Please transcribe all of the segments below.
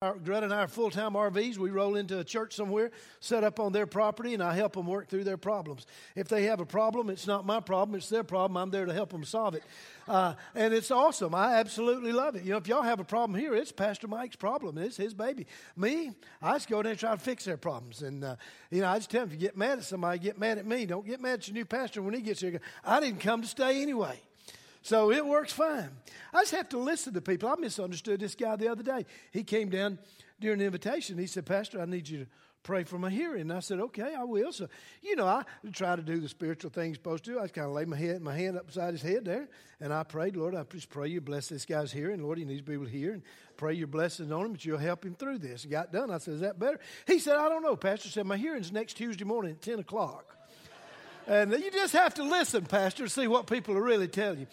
Our, Greta and I are full time RVs. We roll into a church somewhere, set up on their property, and I help them work through their problems. If they have a problem, it's not my problem, it's their problem. I'm there to help them solve it. Uh, and it's awesome. I absolutely love it. You know, if y'all have a problem here, it's Pastor Mike's problem. It's his baby. Me, I just go there and try to fix their problems. And, uh, you know, I just tell them if you get mad at somebody, get mad at me. Don't get mad at your new pastor when he gets here. I didn't come to stay anyway. So it works fine. I just have to listen to people. I misunderstood this guy the other day. He came down during the invitation. He said, Pastor, I need you to pray for my hearing. And I said, okay, I will. So, you know, I try to do the spiritual things supposed to. I kind of lay my head, my hand up beside his head there, and I prayed, Lord, I just pray you bless this guy's hearing. Lord, he needs to be able to hear, and pray your blessings on him, but you'll help him through this. Got done. I said, is that better? He said, I don't know, Pastor. said, my hearing's next Tuesday morning at 10 o'clock. And you just have to listen, Pastor, to see what people are really telling you.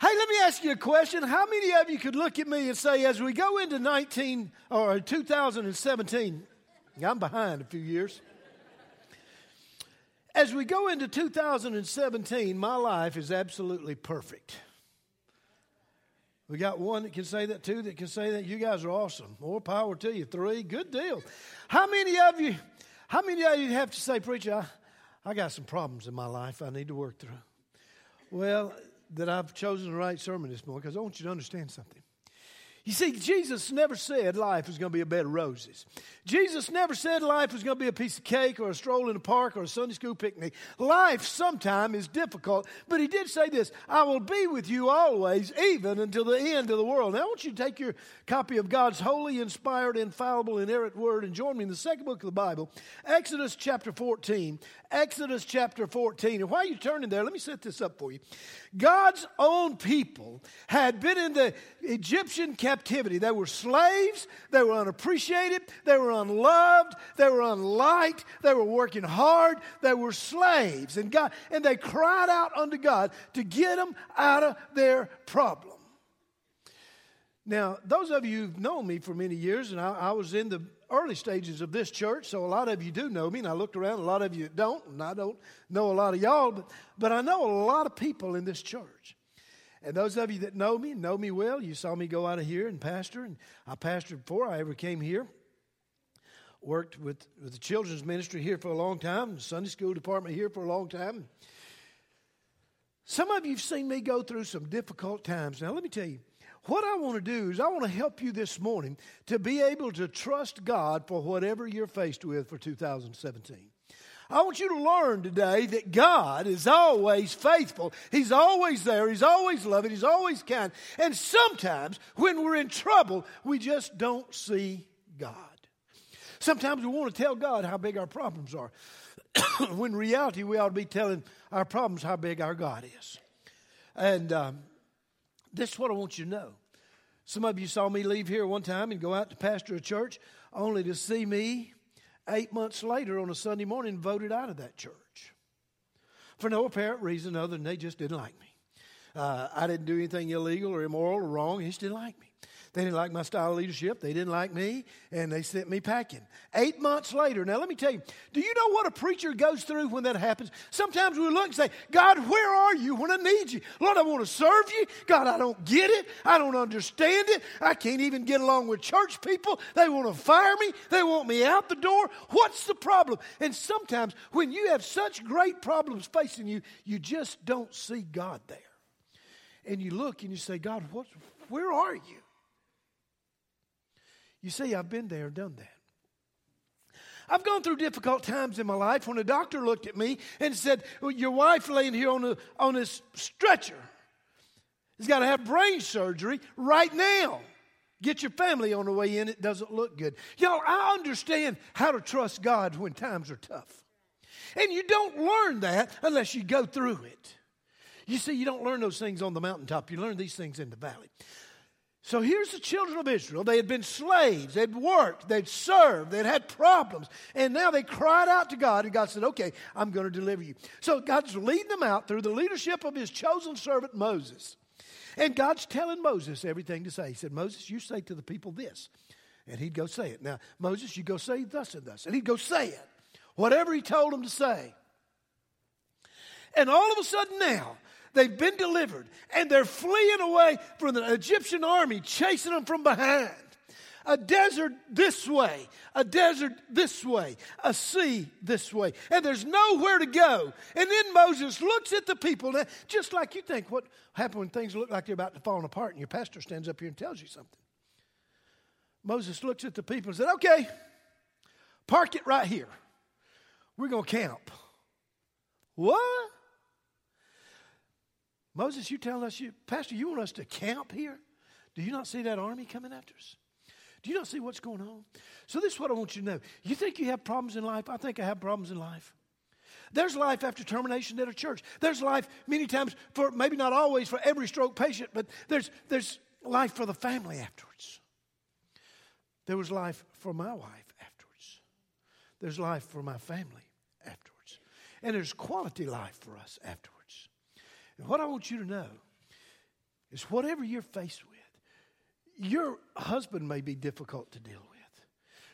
Hey, let me ask you a question. How many of you could look at me and say, as we go into 19 or 2017, I'm behind a few years. As we go into 2017, my life is absolutely perfect. We got one that can say that, two that can say that. You guys are awesome. More power to you. Three, good deal. How many of you, how many of you have to say, Preacher, I, I got some problems in my life I need to work through? Well, that I've chosen the right sermon this morning because I want you to understand something. You see, Jesus never said life was going to be a bed of roses. Jesus never said life was going to be a piece of cake or a stroll in the park or a Sunday school picnic. Life sometime is difficult, but he did say this I will be with you always, even until the end of the world. Now, I want you to take your copy of God's holy, inspired, infallible, inerrant word and join me in the second book of the Bible, Exodus chapter 14. Exodus chapter 14. And while you're turning there, let me set this up for you. God's own people had been in the Egyptian captivity. They were slaves, they were unappreciated, they were unloved, they were unliked, they were working hard, they were slaves. And God and they cried out unto God to get them out of their problem. Now, those of you who've known me for many years, and I, I was in the early stages of this church, so a lot of you do know me, and I looked around, a lot of you don't, and I don't know a lot of y'all, but, but I know a lot of people in this church. And those of you that know me, know me well, you saw me go out of here and pastor, and I pastored before I ever came here. Worked with, with the children's ministry here for a long time, the Sunday school department here for a long time. Some of you have seen me go through some difficult times. Now, let me tell you, what I want to do is I want to help you this morning to be able to trust God for whatever you're faced with for 2017. I want you to learn today that God is always faithful. He's always there. He's always loving. He's always kind. And sometimes when we're in trouble, we just don't see God. Sometimes we want to tell God how big our problems are. when in reality, we ought to be telling our problems how big our God is. And um, this is what I want you to know. Some of you saw me leave here one time and go out to pastor a church only to see me eight months later on a Sunday morning voted out of that church for no apparent reason other than they just didn't like me. Uh, I didn't do anything illegal or immoral or wrong. He just didn't like me. They didn't like my style of leadership. They didn't like me, and they sent me packing. Eight months later, now let me tell you, do you know what a preacher goes through when that happens? Sometimes we look and say, God, where are you when I need you? Lord, I want to serve you. God, I don't get it. I don't understand it. I can't even get along with church people. They want to fire me. They want me out the door. What's the problem? And sometimes when you have such great problems facing you, you just don't see God there. And you look and you say, God, what, where are you? You see, I've been there, done that. I've gone through difficult times in my life when a doctor looked at me and said, well, Your wife laying here on, a, on this stretcher has got to have brain surgery right now. Get your family on the way in. It doesn't look good. Y'all, I understand how to trust God when times are tough. And you don't learn that unless you go through it. You see, you don't learn those things on the mountaintop, you learn these things in the valley. So here's the children of Israel. They had been slaves, they'd worked, they'd served, they'd had problems, and now they cried out to God, and God said, Okay, I'm going to deliver you. So God's leading them out through the leadership of his chosen servant Moses. And God's telling Moses everything to say. He said, Moses, you say to the people this. And he'd go say it. Now, Moses, you go say thus and thus. And he'd go say it. Whatever he told him to say. And all of a sudden now, They've been delivered and they're fleeing away from the Egyptian army chasing them from behind. a desert this way, a desert this way, a sea this way, and there's nowhere to go. And then Moses looks at the people, just like you think what happened when things look like they're about to fall apart, and your pastor stands up here and tells you something. Moses looks at the people and said, Okay, park it right here. We're going to camp. What? Moses, you telling us, you, Pastor, you want us to camp here? Do you not see that army coming after us? Do you not see what's going on? So, this is what I want you to know. You think you have problems in life? I think I have problems in life. There's life after termination at a church. There's life many times for maybe not always for every stroke patient, but there's, there's life for the family afterwards. There was life for my wife afterwards. There's life for my family afterwards. And there's quality life for us afterwards. And what I want you to know is whatever you're faced with, your husband may be difficult to deal with.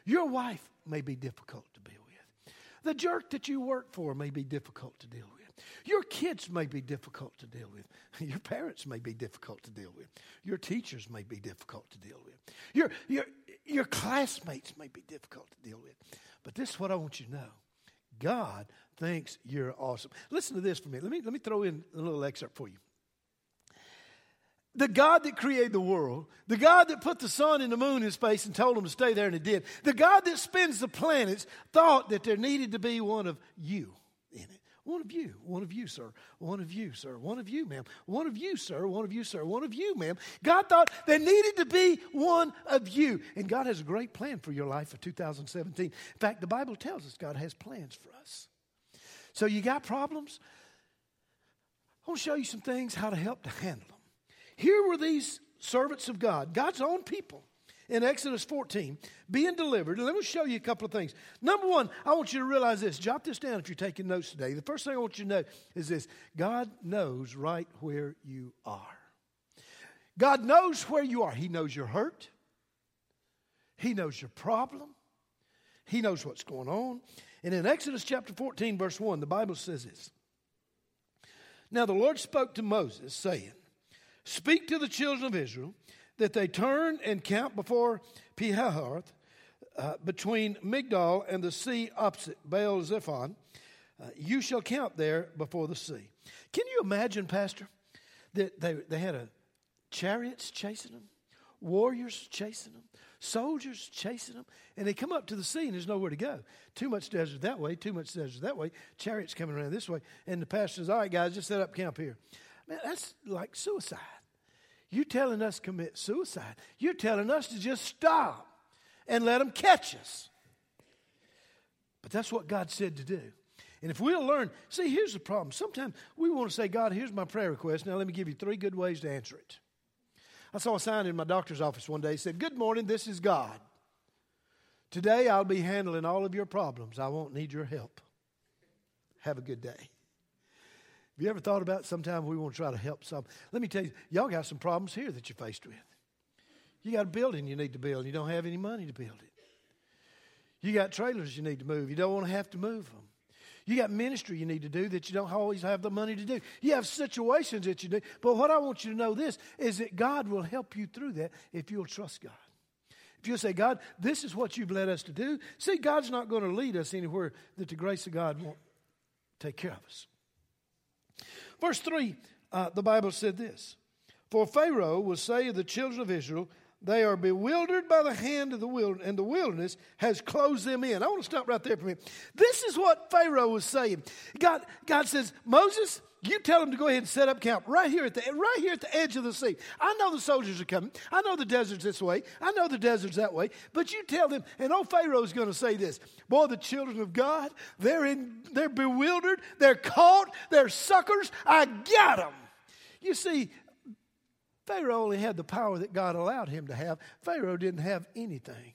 Your wife may be difficult to deal with. The jerk that you work for may be difficult to deal with. Your kids may be difficult to deal with. Your parents may be difficult to deal with. Your teachers may be difficult to deal with. Your, your, your classmates may be difficult to deal with. But this is what I want you to know God thinks you're awesome. Listen to this for me. Let me, let me throw in a little excerpt for you. The God that created the world, the God that put the sun and the moon in space and told them to stay there and it did, the God that spins the planets thought that there needed to be one of you in it. One of you, one of you, sir, one of you, sir, one of you, ma'am, one of you, sir, one of you, sir, one of you, ma'am. God thought there needed to be one of you. And God has a great plan for your life for 2017. In fact, the Bible tells us God has plans for us. So you got problems? I want to show you some things how to help to handle them. Here were these servants of God, God's own people in Exodus 14, being delivered. And let me show you a couple of things. Number one, I want you to realize this. Jot this down if you're taking notes today. The first thing I want you to know is this God knows right where you are. God knows where you are. He knows your hurt, He knows your problem, He knows what's going on. And in Exodus chapter 14, verse 1, the Bible says this Now the Lord spoke to Moses, saying, Speak to the children of Israel that they turn and camp before Pihahiroth, uh, between Migdol and the sea opposite Baal Zephon. Uh, you shall camp there before the sea. Can you imagine, Pastor, that they, they had a chariots chasing them, warriors chasing them, soldiers chasing them, and they come up to the sea and there's nowhere to go. Too much desert that way, too much desert that way, chariots coming around this way, and the pastor says, All right, guys, just set up camp here. Man, that's like suicide. You're telling us to commit suicide. You're telling us to just stop and let them catch us. But that's what God said to do. And if we'll learn, see, here's the problem. Sometimes we want to say, God, here's my prayer request. Now let me give you three good ways to answer it. I saw a sign in my doctor's office one day. It said, Good morning, this is God. Today I'll be handling all of your problems. I won't need your help. Have a good day. Have you ever thought about sometimes we want to try to help some? Let me tell you, y'all got some problems here that you're faced with. You got a building you need to build, and you don't have any money to build it. You got trailers you need to move, you don't want to have to move them. You got ministry you need to do that you don't always have the money to do. You have situations that you do. But what I want you to know this is that God will help you through that if you'll trust God. If you'll say, God, this is what you've led us to do. See, God's not going to lead us anywhere that the grace of God won't take care of us. Verse 3, uh, the Bible said this For Pharaoh will say to the children of Israel, they are bewildered by the hand of the wilderness, and the wilderness has closed them in. I want to stop right there for a minute. This is what Pharaoh was saying. God, God says, Moses, you tell them to go ahead and set up camp right here at the right here at the edge of the sea. I know the soldiers are coming. I know the desert's this way. I know the desert's that way. But you tell them, and old Pharaoh's going to say this: Boy, the children of God, they're in, they're bewildered, they're caught, they're suckers. I got them. You see, Pharaoh only had the power that God allowed him to have. Pharaoh didn't have anything.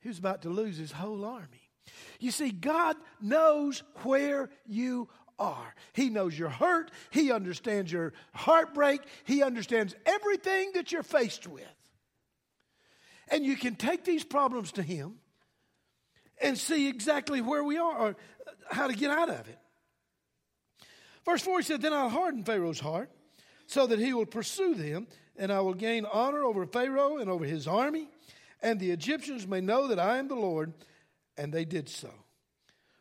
He was about to lose his whole army. You see, God knows where you are. He knows your hurt. He understands your heartbreak. He understands everything that you're faced with. And you can take these problems to Him and see exactly where we are or how to get out of it. Verse 4 he said, Then I'll harden Pharaoh's heart so that he will pursue them, and I will gain honor over Pharaoh and over his army. and the Egyptians may know that I am the Lord. And they did so.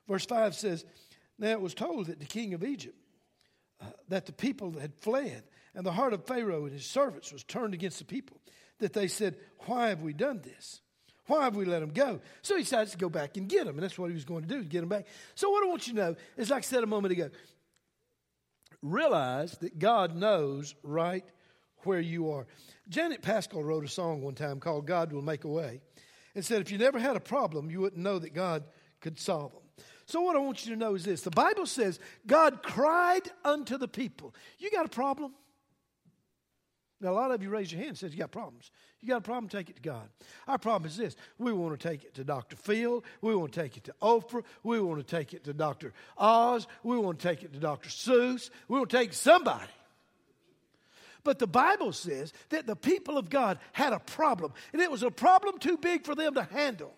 Verse 5 says, Now it was told that the king of Egypt, uh, that the people had fled, and the heart of Pharaoh and his servants was turned against the people, that they said, Why have we done this? Why have we let them go? So he decides to go back and get them, and that's what he was going to do, to get them back. So what I want you to know is, like I said a moment ago, realize that God knows right where you are. Janet Paschal wrote a song one time called God Will Make a Way and said if you never had a problem, you wouldn't know that God could solve them. So, what I want you to know is this the Bible says God cried unto the people. You got a problem? Now, a lot of you raise your hand and says you got problems. You got a problem, take it to God. Our problem is this we want to take it to Dr. Phil. We want to take it to Oprah. We want to take it to Dr. Oz. We want to take it to Dr. Seuss. We want to take somebody. But the Bible says that the people of God had a problem, and it was a problem too big for them to handle.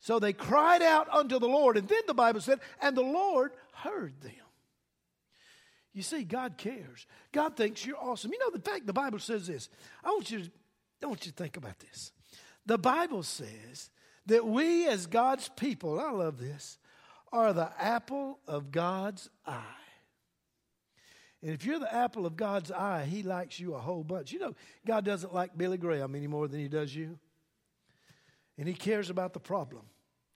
So they cried out unto the Lord, and then the Bible said, and the Lord heard them. You see, God cares. God thinks you're awesome. You know, the fact the Bible says this. I want you to, I want you to think about this. The Bible says that we, as God's people, I love this, are the apple of God's eye. And if you're the apple of God's eye, He likes you a whole bunch. You know, God doesn't like Billy Graham any more than He does you. And He cares about the problem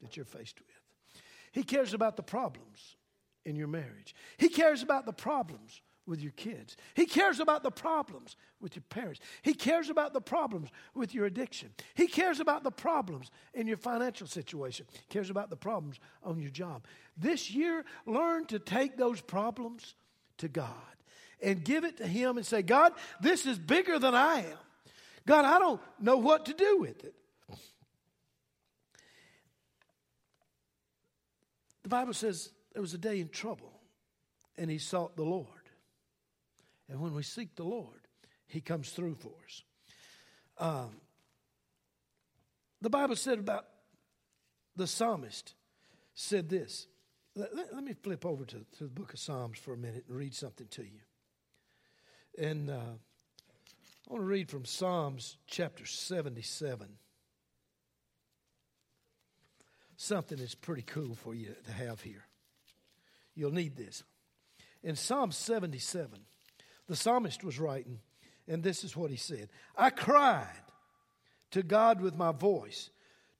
that you're faced with. He cares about the problems in your marriage. He cares about the problems with your kids. He cares about the problems with your parents. He cares about the problems with your addiction. He cares about the problems in your financial situation. He cares about the problems on your job. This year, learn to take those problems to God and give it to Him and say, God, this is bigger than I am. God, I don't know what to do with it. The Bible says there was a day in trouble, and he sought the Lord. And when we seek the Lord, he comes through for us. Um, the Bible said about the psalmist said this. Let, let, let me flip over to, to, the book of Psalms for a minute and read something to you. And uh, I want to read from Psalms chapter 77. Something that's pretty cool for you to have here. You'll need this. In Psalm 77, the psalmist was writing, and this is what he said I cried to God with my voice,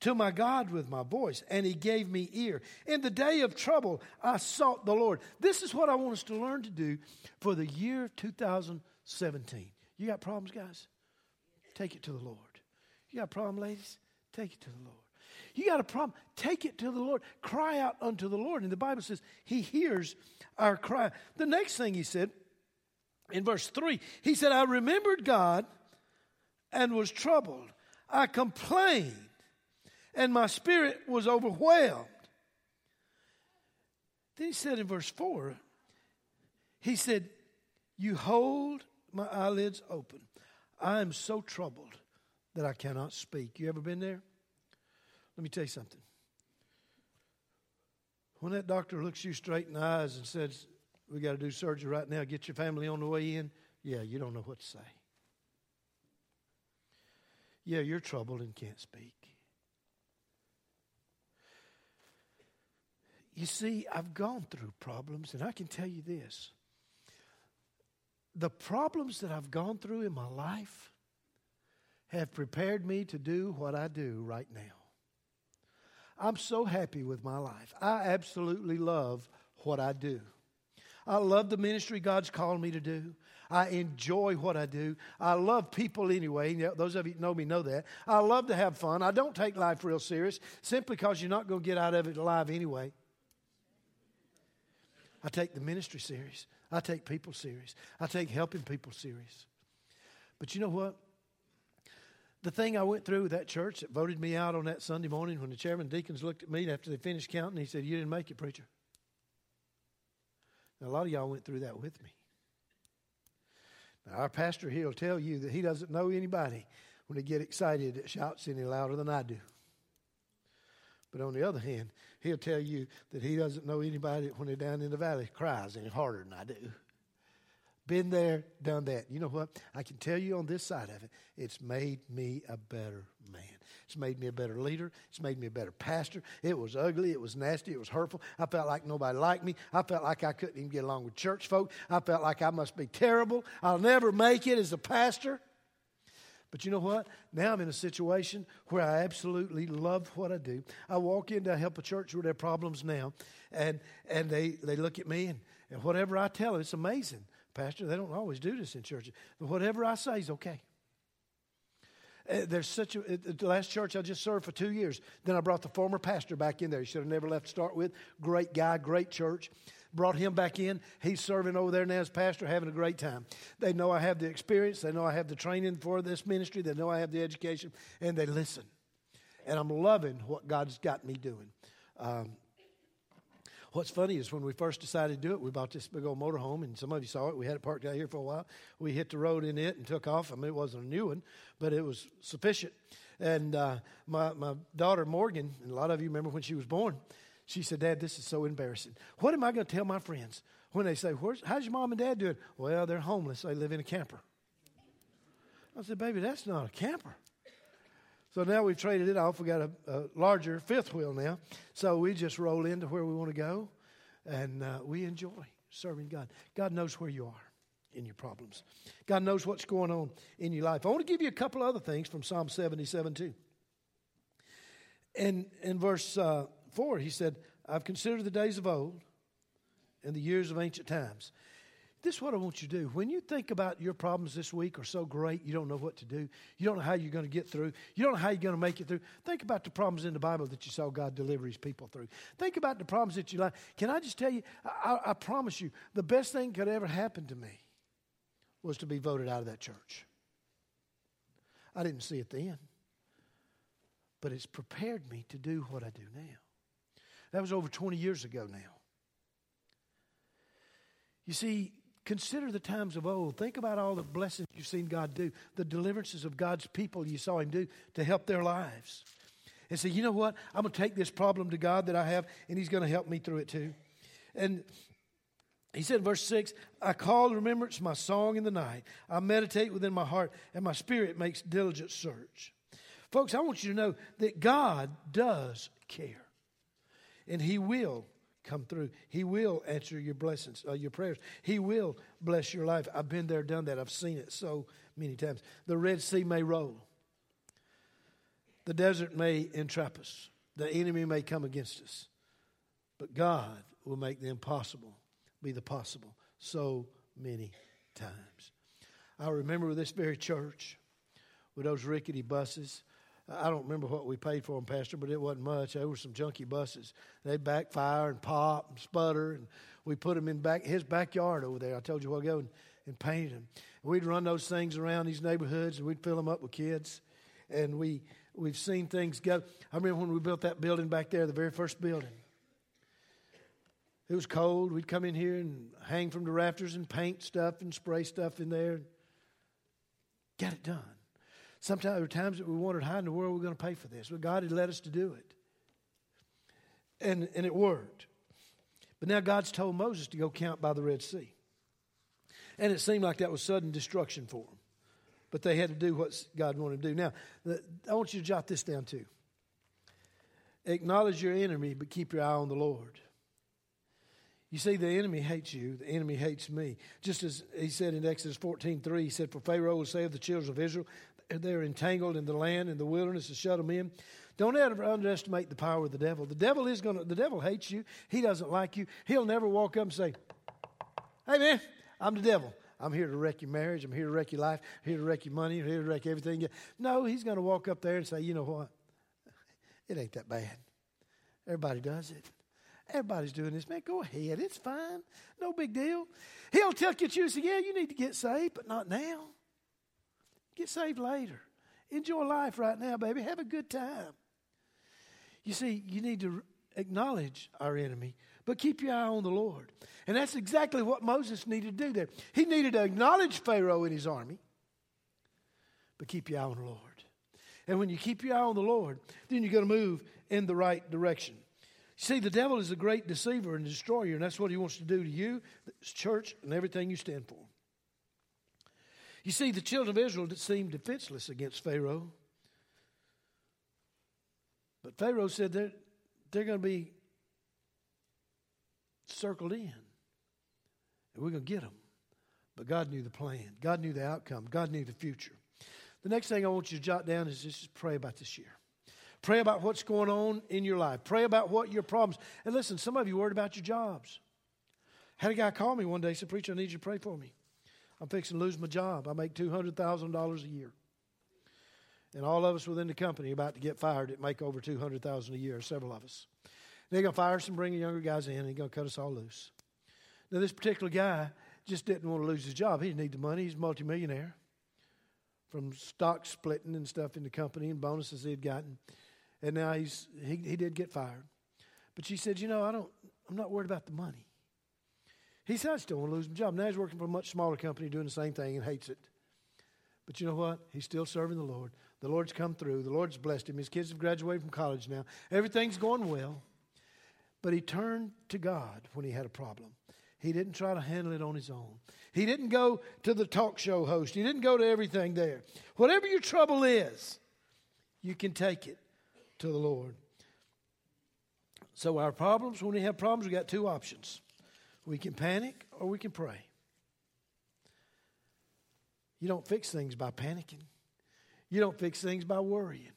to my God with my voice, and he gave me ear. In the day of trouble, I sought the Lord. This is what I want us to learn to do for the year 2017. You got problems, guys? Take it to the Lord. You got a problem, ladies? Take it to the Lord. You got a problem, take it to the Lord. Cry out unto the Lord. And the Bible says he hears our cry. The next thing he said in verse 3, he said, I remembered God and was troubled. I complained and my spirit was overwhelmed. Then he said in verse 4, he said, You hold my eyelids open. I am so troubled that I cannot speak. You ever been there? Let me tell you something. When that doctor looks you straight in the eyes and says, We got to do surgery right now, get your family on the way in, yeah, you don't know what to say. Yeah, you're troubled and can't speak. You see, I've gone through problems, and I can tell you this the problems that I've gone through in my life have prepared me to do what I do right now. I'm so happy with my life. I absolutely love what I do. I love the ministry God's called me to do. I enjoy what I do. I love people anyway. Those of you know me know that. I love to have fun. I don't take life real serious simply because you're not going to get out of it alive anyway. I take the ministry serious. I take people serious. I take helping people serious. But you know what? The thing I went through with that church that voted me out on that Sunday morning when the chairman deacons looked at me after they finished counting, he said, You didn't make it, preacher. Now, a lot of y'all went through that with me. Now, our pastor, he'll tell you that he doesn't know anybody when they get excited that shouts any louder than I do. But on the other hand, he'll tell you that he doesn't know anybody when they're down in the valley cries any harder than I do. Been there, done that. You know what? I can tell you on this side of it, it's made me a better man. It's made me a better leader. It's made me a better pastor. It was ugly. It was nasty. It was hurtful. I felt like nobody liked me. I felt like I couldn't even get along with church folk. I felt like I must be terrible. I'll never make it as a pastor. But you know what? Now I'm in a situation where I absolutely love what I do. I walk in to help a church with their problems now, and, and they, they look at me, and, and whatever I tell them, it's amazing. Pastor, they don't always do this in churches, but whatever I say is okay. Uh, there's such a, the last church I just served for two years. Then I brought the former pastor back in there. He should have never left to start with. Great guy, great church. Brought him back in. He's serving over there now as pastor, having a great time. They know I have the experience. They know I have the training for this ministry. They know I have the education, and they listen. And I'm loving what God's got me doing. Um, What's funny is when we first decided to do it, we bought this big old motorhome, and some of you saw it. We had it parked out here for a while. We hit the road in it and took off. I mean, it wasn't a new one, but it was sufficient. And uh, my, my daughter, Morgan, and a lot of you remember when she was born, she said, Dad, this is so embarrassing. What am I going to tell my friends when they say, How's your mom and dad doing? Well, they're homeless. They live in a camper. I said, Baby, that's not a camper. So now we've traded it off. We got a, a, larger fifth wheel now. So we just roll into where we want to go, and uh, we enjoy serving God. God knows where you are in your problems. God knows what's going on in your life. I want to give you a couple other things from Psalm 77 too. And in verse uh, 4, he said, I've considered the days of old and the years of ancient times. This is what I want you to do. When you think about your problems this week are so great, you don't know what to do. You don't know how you're going to get through. You don't know how you're going to make it through. Think about the problems in the Bible that you saw God deliver his people through. Think about the problems that you like. Can I just tell you, I, I promise you, the best thing could ever happen to me was to be voted out of that church. I didn't see it then, but it's prepared me to do what I do now. That was over 20 years ago now. You see, Consider the times of old. Think about all the blessings you've seen God do, the deliverances of God's people you saw Him do to help their lives. And say, you know what? I'm going to take this problem to God that I have, and He's going to help me through it too. And he said in verse 6 I call remembrance my song in the night. I meditate within my heart, and my spirit makes diligent search. Folks, I want you to know that God does care, and He will come through. He will answer your blessings, uh, your prayers. He will bless your life. I've been there, done that. I've seen it so many times. The Red Sea may roll, the desert may entrap us, the enemy may come against us, but God will make the impossible be the possible so many times. I remember with this very church, with those rickety buses, I don't remember what we paid for them, Pastor, but it wasn't much. They were some junky buses. They backfire and pop and sputter, and we put them in back his backyard over there. I told you a while ago, and, and painted them. we'd run those things around these neighborhoods, and we'd fill them up with kids. And we we've seen things go. I remember when we built that building back there, the very first building. It was cold. We'd come in here and hang from the rafters and paint stuff and spray stuff in there. Got it done. Sometimes there were times that we wondered how in the world we're going to pay for this. But God had led us to do it. And, and it worked. But now God's told Moses to go count by the Red Sea. And it seemed like that was sudden destruction for them. But they had to do what God wanted to do. Now, I want you to jot this down too. Acknowledge your enemy, but keep your eye on the Lord. You see, the enemy hates you. The enemy hates me. Just as he said in Exodus 14, 3, he said, For Pharaoh will say of the children of Israel, they're entangled in the land in the wilderness to shut them in. Don't ever underestimate the power of the devil. The devil is going to, the devil hates you. He doesn't like you. He'll never walk up and say, Hey man, I'm the devil. I'm here to wreck your marriage. I'm here to wreck your life. I'm here to wreck your money. I'm here to wreck everything. No, he's going to walk up there and say, You know what? It ain't that bad. Everybody does it. Everybody's doing this. Man, go ahead. It's fine. No big deal. He'll tell you, say, Yeah, you need to get saved, but not now. Get saved later. Enjoy life right now, baby. Have a good time. You see, you need to acknowledge our enemy, but keep your eye on the Lord. And that's exactly what Moses needed to do there. He needed to acknowledge Pharaoh and his army, but keep your eye on the Lord. And when you keep your eye on the Lord, then you're going to move in the right direction. See, the devil is a great deceiver and destroyer, and that's what he wants to do to you, church, and everything you stand for. You see, the children of Israel seemed defenseless against Pharaoh. But Pharaoh said they're, they're going to be circled in, and we're going to get them. But God knew the plan, God knew the outcome, God knew the future. The next thing I want you to jot down is just pray about this year. Pray about what's going on in your life. Pray about what your problems. And listen, some of you worried about your jobs. Had a guy call me one day, said, Preacher, I need you to pray for me. I'm fixing to lose my job. I make $200,000 a year. And all of us within the company about to get fired that make over 200000 a year, several of us. They're going to fire us and bring the younger guys in, and they're going to cut us all loose. Now, this particular guy just didn't want to lose his job. He didn't need the money. He's a multimillionaire from stock splitting and stuff in the company and bonuses he had gotten. And now he's, he, he did get fired. But she said, You know, I don't, I'm not worried about the money. He said, I still want to lose my job. Now he's working for a much smaller company doing the same thing and hates it. But you know what? He's still serving the Lord. The Lord's come through. The Lord's blessed him. His kids have graduated from college now. Everything's going well. But he turned to God when he had a problem. He didn't try to handle it on his own. He didn't go to the talk show host. He didn't go to everything there. Whatever your trouble is, you can take it to the Lord. So, our problems, when we have problems, we got two options we can panic or we can pray. You don't fix things by panicking, you don't fix things by worrying,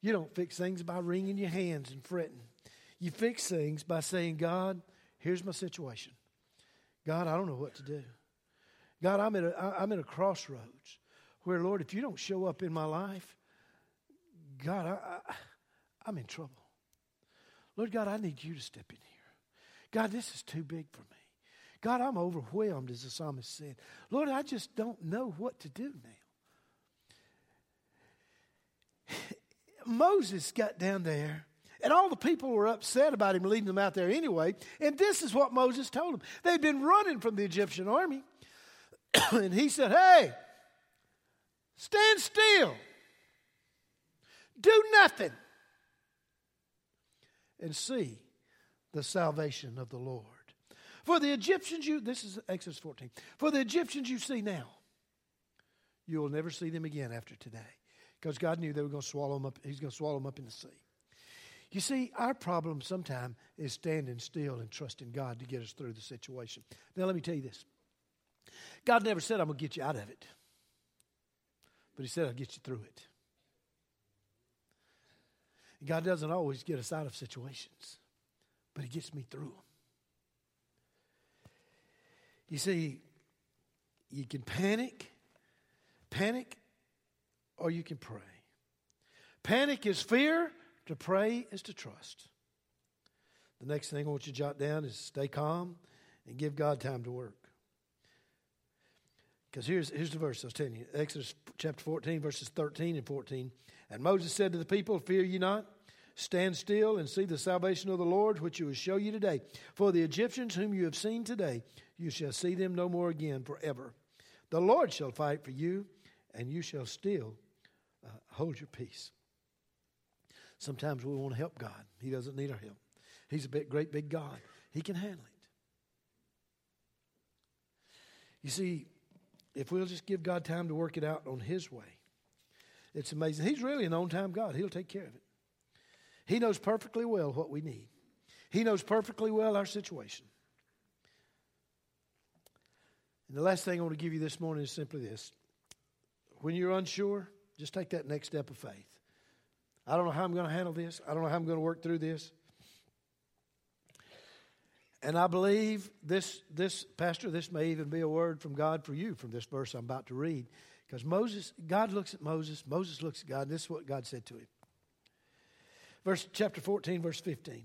you don't fix things by wringing your hands and fretting. You fix things by saying, God, here's my situation. God, I don't know what to do. God, I'm at a, I'm at a crossroads where, Lord, if you don't show up in my life, God, I, I, I'm in trouble. Lord God, I need you to step in here. God, this is too big for me. God, I'm overwhelmed, as the psalmist said. Lord, I just don't know what to do now. Moses got down there, and all the people were upset about him leading them out there anyway. And this is what Moses told them. They'd been running from the Egyptian army. and he said, Hey, stand still, do nothing, and see the salvation of the Lord. For the Egyptians, you, this is Exodus 14, for the Egyptians you see now, you will never see them again after today. Because God knew they were going to swallow them up, He's going to swallow them up in the sea. You see, our problem sometimes is standing still and trusting God to get us through the situation. Now, let me tell you this God never said, I'm going to get you out of it, but He said, I'll get you through it. God doesn't always get us out of situations, but He gets me through them. You see, you can panic, panic, or you can pray. Panic is fear, to pray is to trust. The next thing I want you to jot down is stay calm and give God time to work. Because here's, here's the verse I was telling you Exodus chapter 14, verses 13 and 14. And Moses said to the people, Fear ye not, stand still and see the salvation of the Lord, which he will show you today. For the Egyptians whom you have seen today, you shall see them no more again forever. The Lord shall fight for you, and you shall still uh, hold your peace. Sometimes we want to help God. He doesn't need our help. He's a big, great big God. He can handle it. You see, if we'll just give God time to work it out on His way, it's amazing. He's really an on time God, He'll take care of it. He knows perfectly well what we need, He knows perfectly well our situation. And the last thing I want to give you this morning is simply this. When you're unsure, just take that next step of faith. I don't know how I'm going to handle this. I don't know how I'm going to work through this. And I believe this, this, Pastor, this may even be a word from God for you from this verse I'm about to read. Because Moses, God looks at Moses, Moses looks at God, this is what God said to him. Verse chapter 14, verse 15.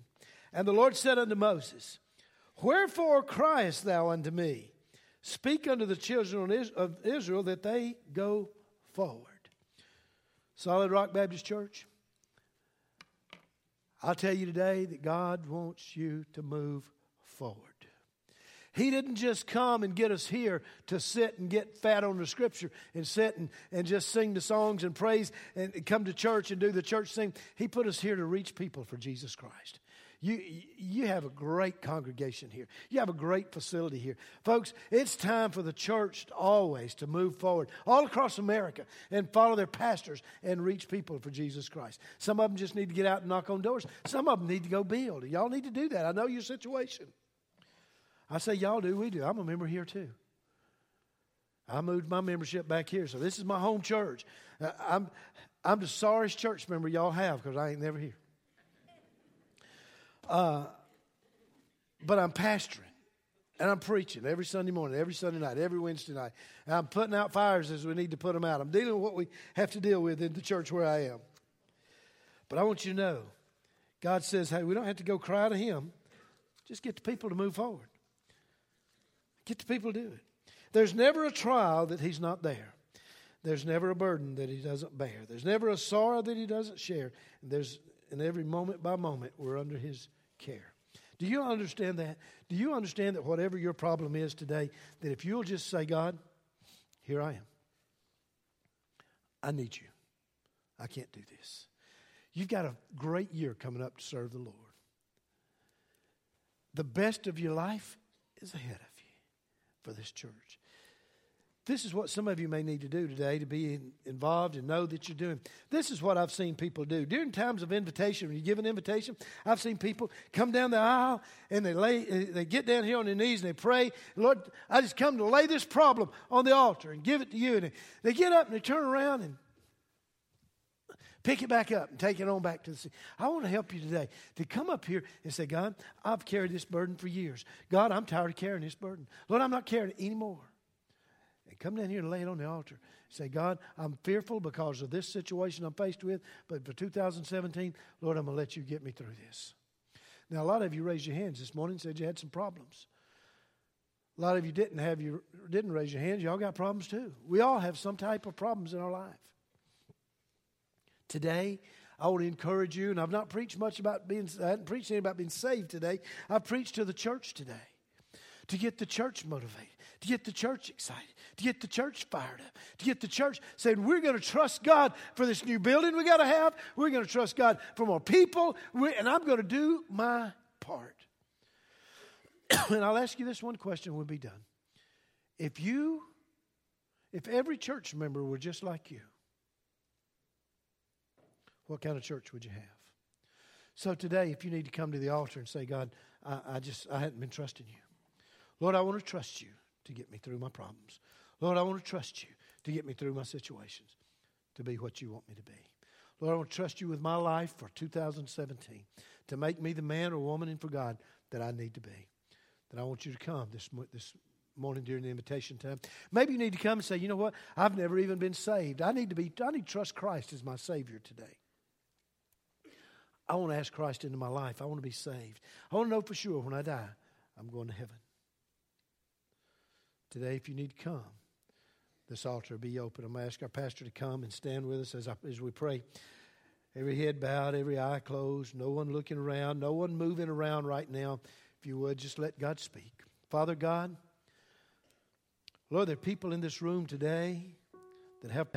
And the Lord said unto Moses, Wherefore criest thou unto me? Speak unto the children of Israel that they go forward. Solid Rock Baptist Church, I'll tell you today that God wants you to move forward. He didn't just come and get us here to sit and get fat on the scripture and sit and, and just sing the songs and praise and come to church and do the church thing. He put us here to reach people for Jesus Christ. You, you have a great congregation here. You have a great facility here. Folks, it's time for the church always to move forward all across America and follow their pastors and reach people for Jesus Christ. Some of them just need to get out and knock on doors. Some of them need to go build. Y'all need to do that. I know your situation. I say, y'all do, we do. I'm a member here too. I moved my membership back here, so this is my home church. Uh, I'm, I'm the sorriest church member y'all have because I ain't never here. Uh, but I'm pastoring and I'm preaching every Sunday morning, every Sunday night, every Wednesday night. And I'm putting out fires as we need to put them out. I'm dealing with what we have to deal with in the church where I am. But I want you to know God says, hey, we don't have to go cry to Him. Just get the people to move forward. Get the people to do it. There's never a trial that He's not there. There's never a burden that He doesn't bear. There's never a sorrow that He doesn't share. And there's and every moment by moment we're under his care. Do you understand that? Do you understand that whatever your problem is today, that if you'll just say, God, here I am. I need you. I can't do this. You've got a great year coming up to serve the Lord. The best of your life is ahead of you for this church. This is what some of you may need to do today to be in, involved and know that you're doing. This is what I've seen people do. During times of invitation, when you give an invitation, I've seen people come down the aisle and they lay, uh, they get down here on their knees and they pray, Lord, I just come to lay this problem on the altar and give it to you. And they, they get up and they turn around and pick it back up and take it on back to the sea. I want to help you today to come up here and say, God, I've carried this burden for years. God, I'm tired of carrying this burden. Lord, I'm not carrying it anymore. And come down here and lay it on the altar. Say, God, I'm fearful because of this situation I'm faced with, but for 2017, Lord, I'm going to let you get me through this. Now, a lot of you raised your hands this morning and said you had some problems. A lot of you didn't have you didn't raise your hands. Y'all got problems too. We all have some type of problems in our life. Today, I want to encourage you, and I've not preached much about being I haven't preached anything about being saved today. I've preached to the church today to get the church motivated, to get the church excited, to get the church fired up, to get the church saying, We're going to trust God for this new building we got to have. We're going to trust God for more people, and I'm going to do my part. and I'll ask you this one question we'll be done. If you, if every church member were just like you, what kind of church would you have? So today, if you need to come to the altar and say, God, I, I just, I hadn't been trusting you. Lord, I want to trust you to get me through my problems. Lord, I want to trust you to get me through my situations, to be what you want me to be. Lord, I want to trust you with my life for 2017 to make me the man or woman in for God that I need to be. That I want you to come this, this morning during the invitation time. Maybe you need to come and say, you know what? I've never even been saved. I need to be, I need to trust Christ as my Savior today. I want to ask Christ into my life. I want to be saved. I want to know for sure when I die, I'm going to heaven. Today, if you need to come, this altar will be open. I'm going to ask our pastor to come and stand with us as, I, as we pray. Every head bowed, every eye closed, no one looking around, no one moving around right now. If you would, just let God speak. Father God, Lord, there are people in this room today that have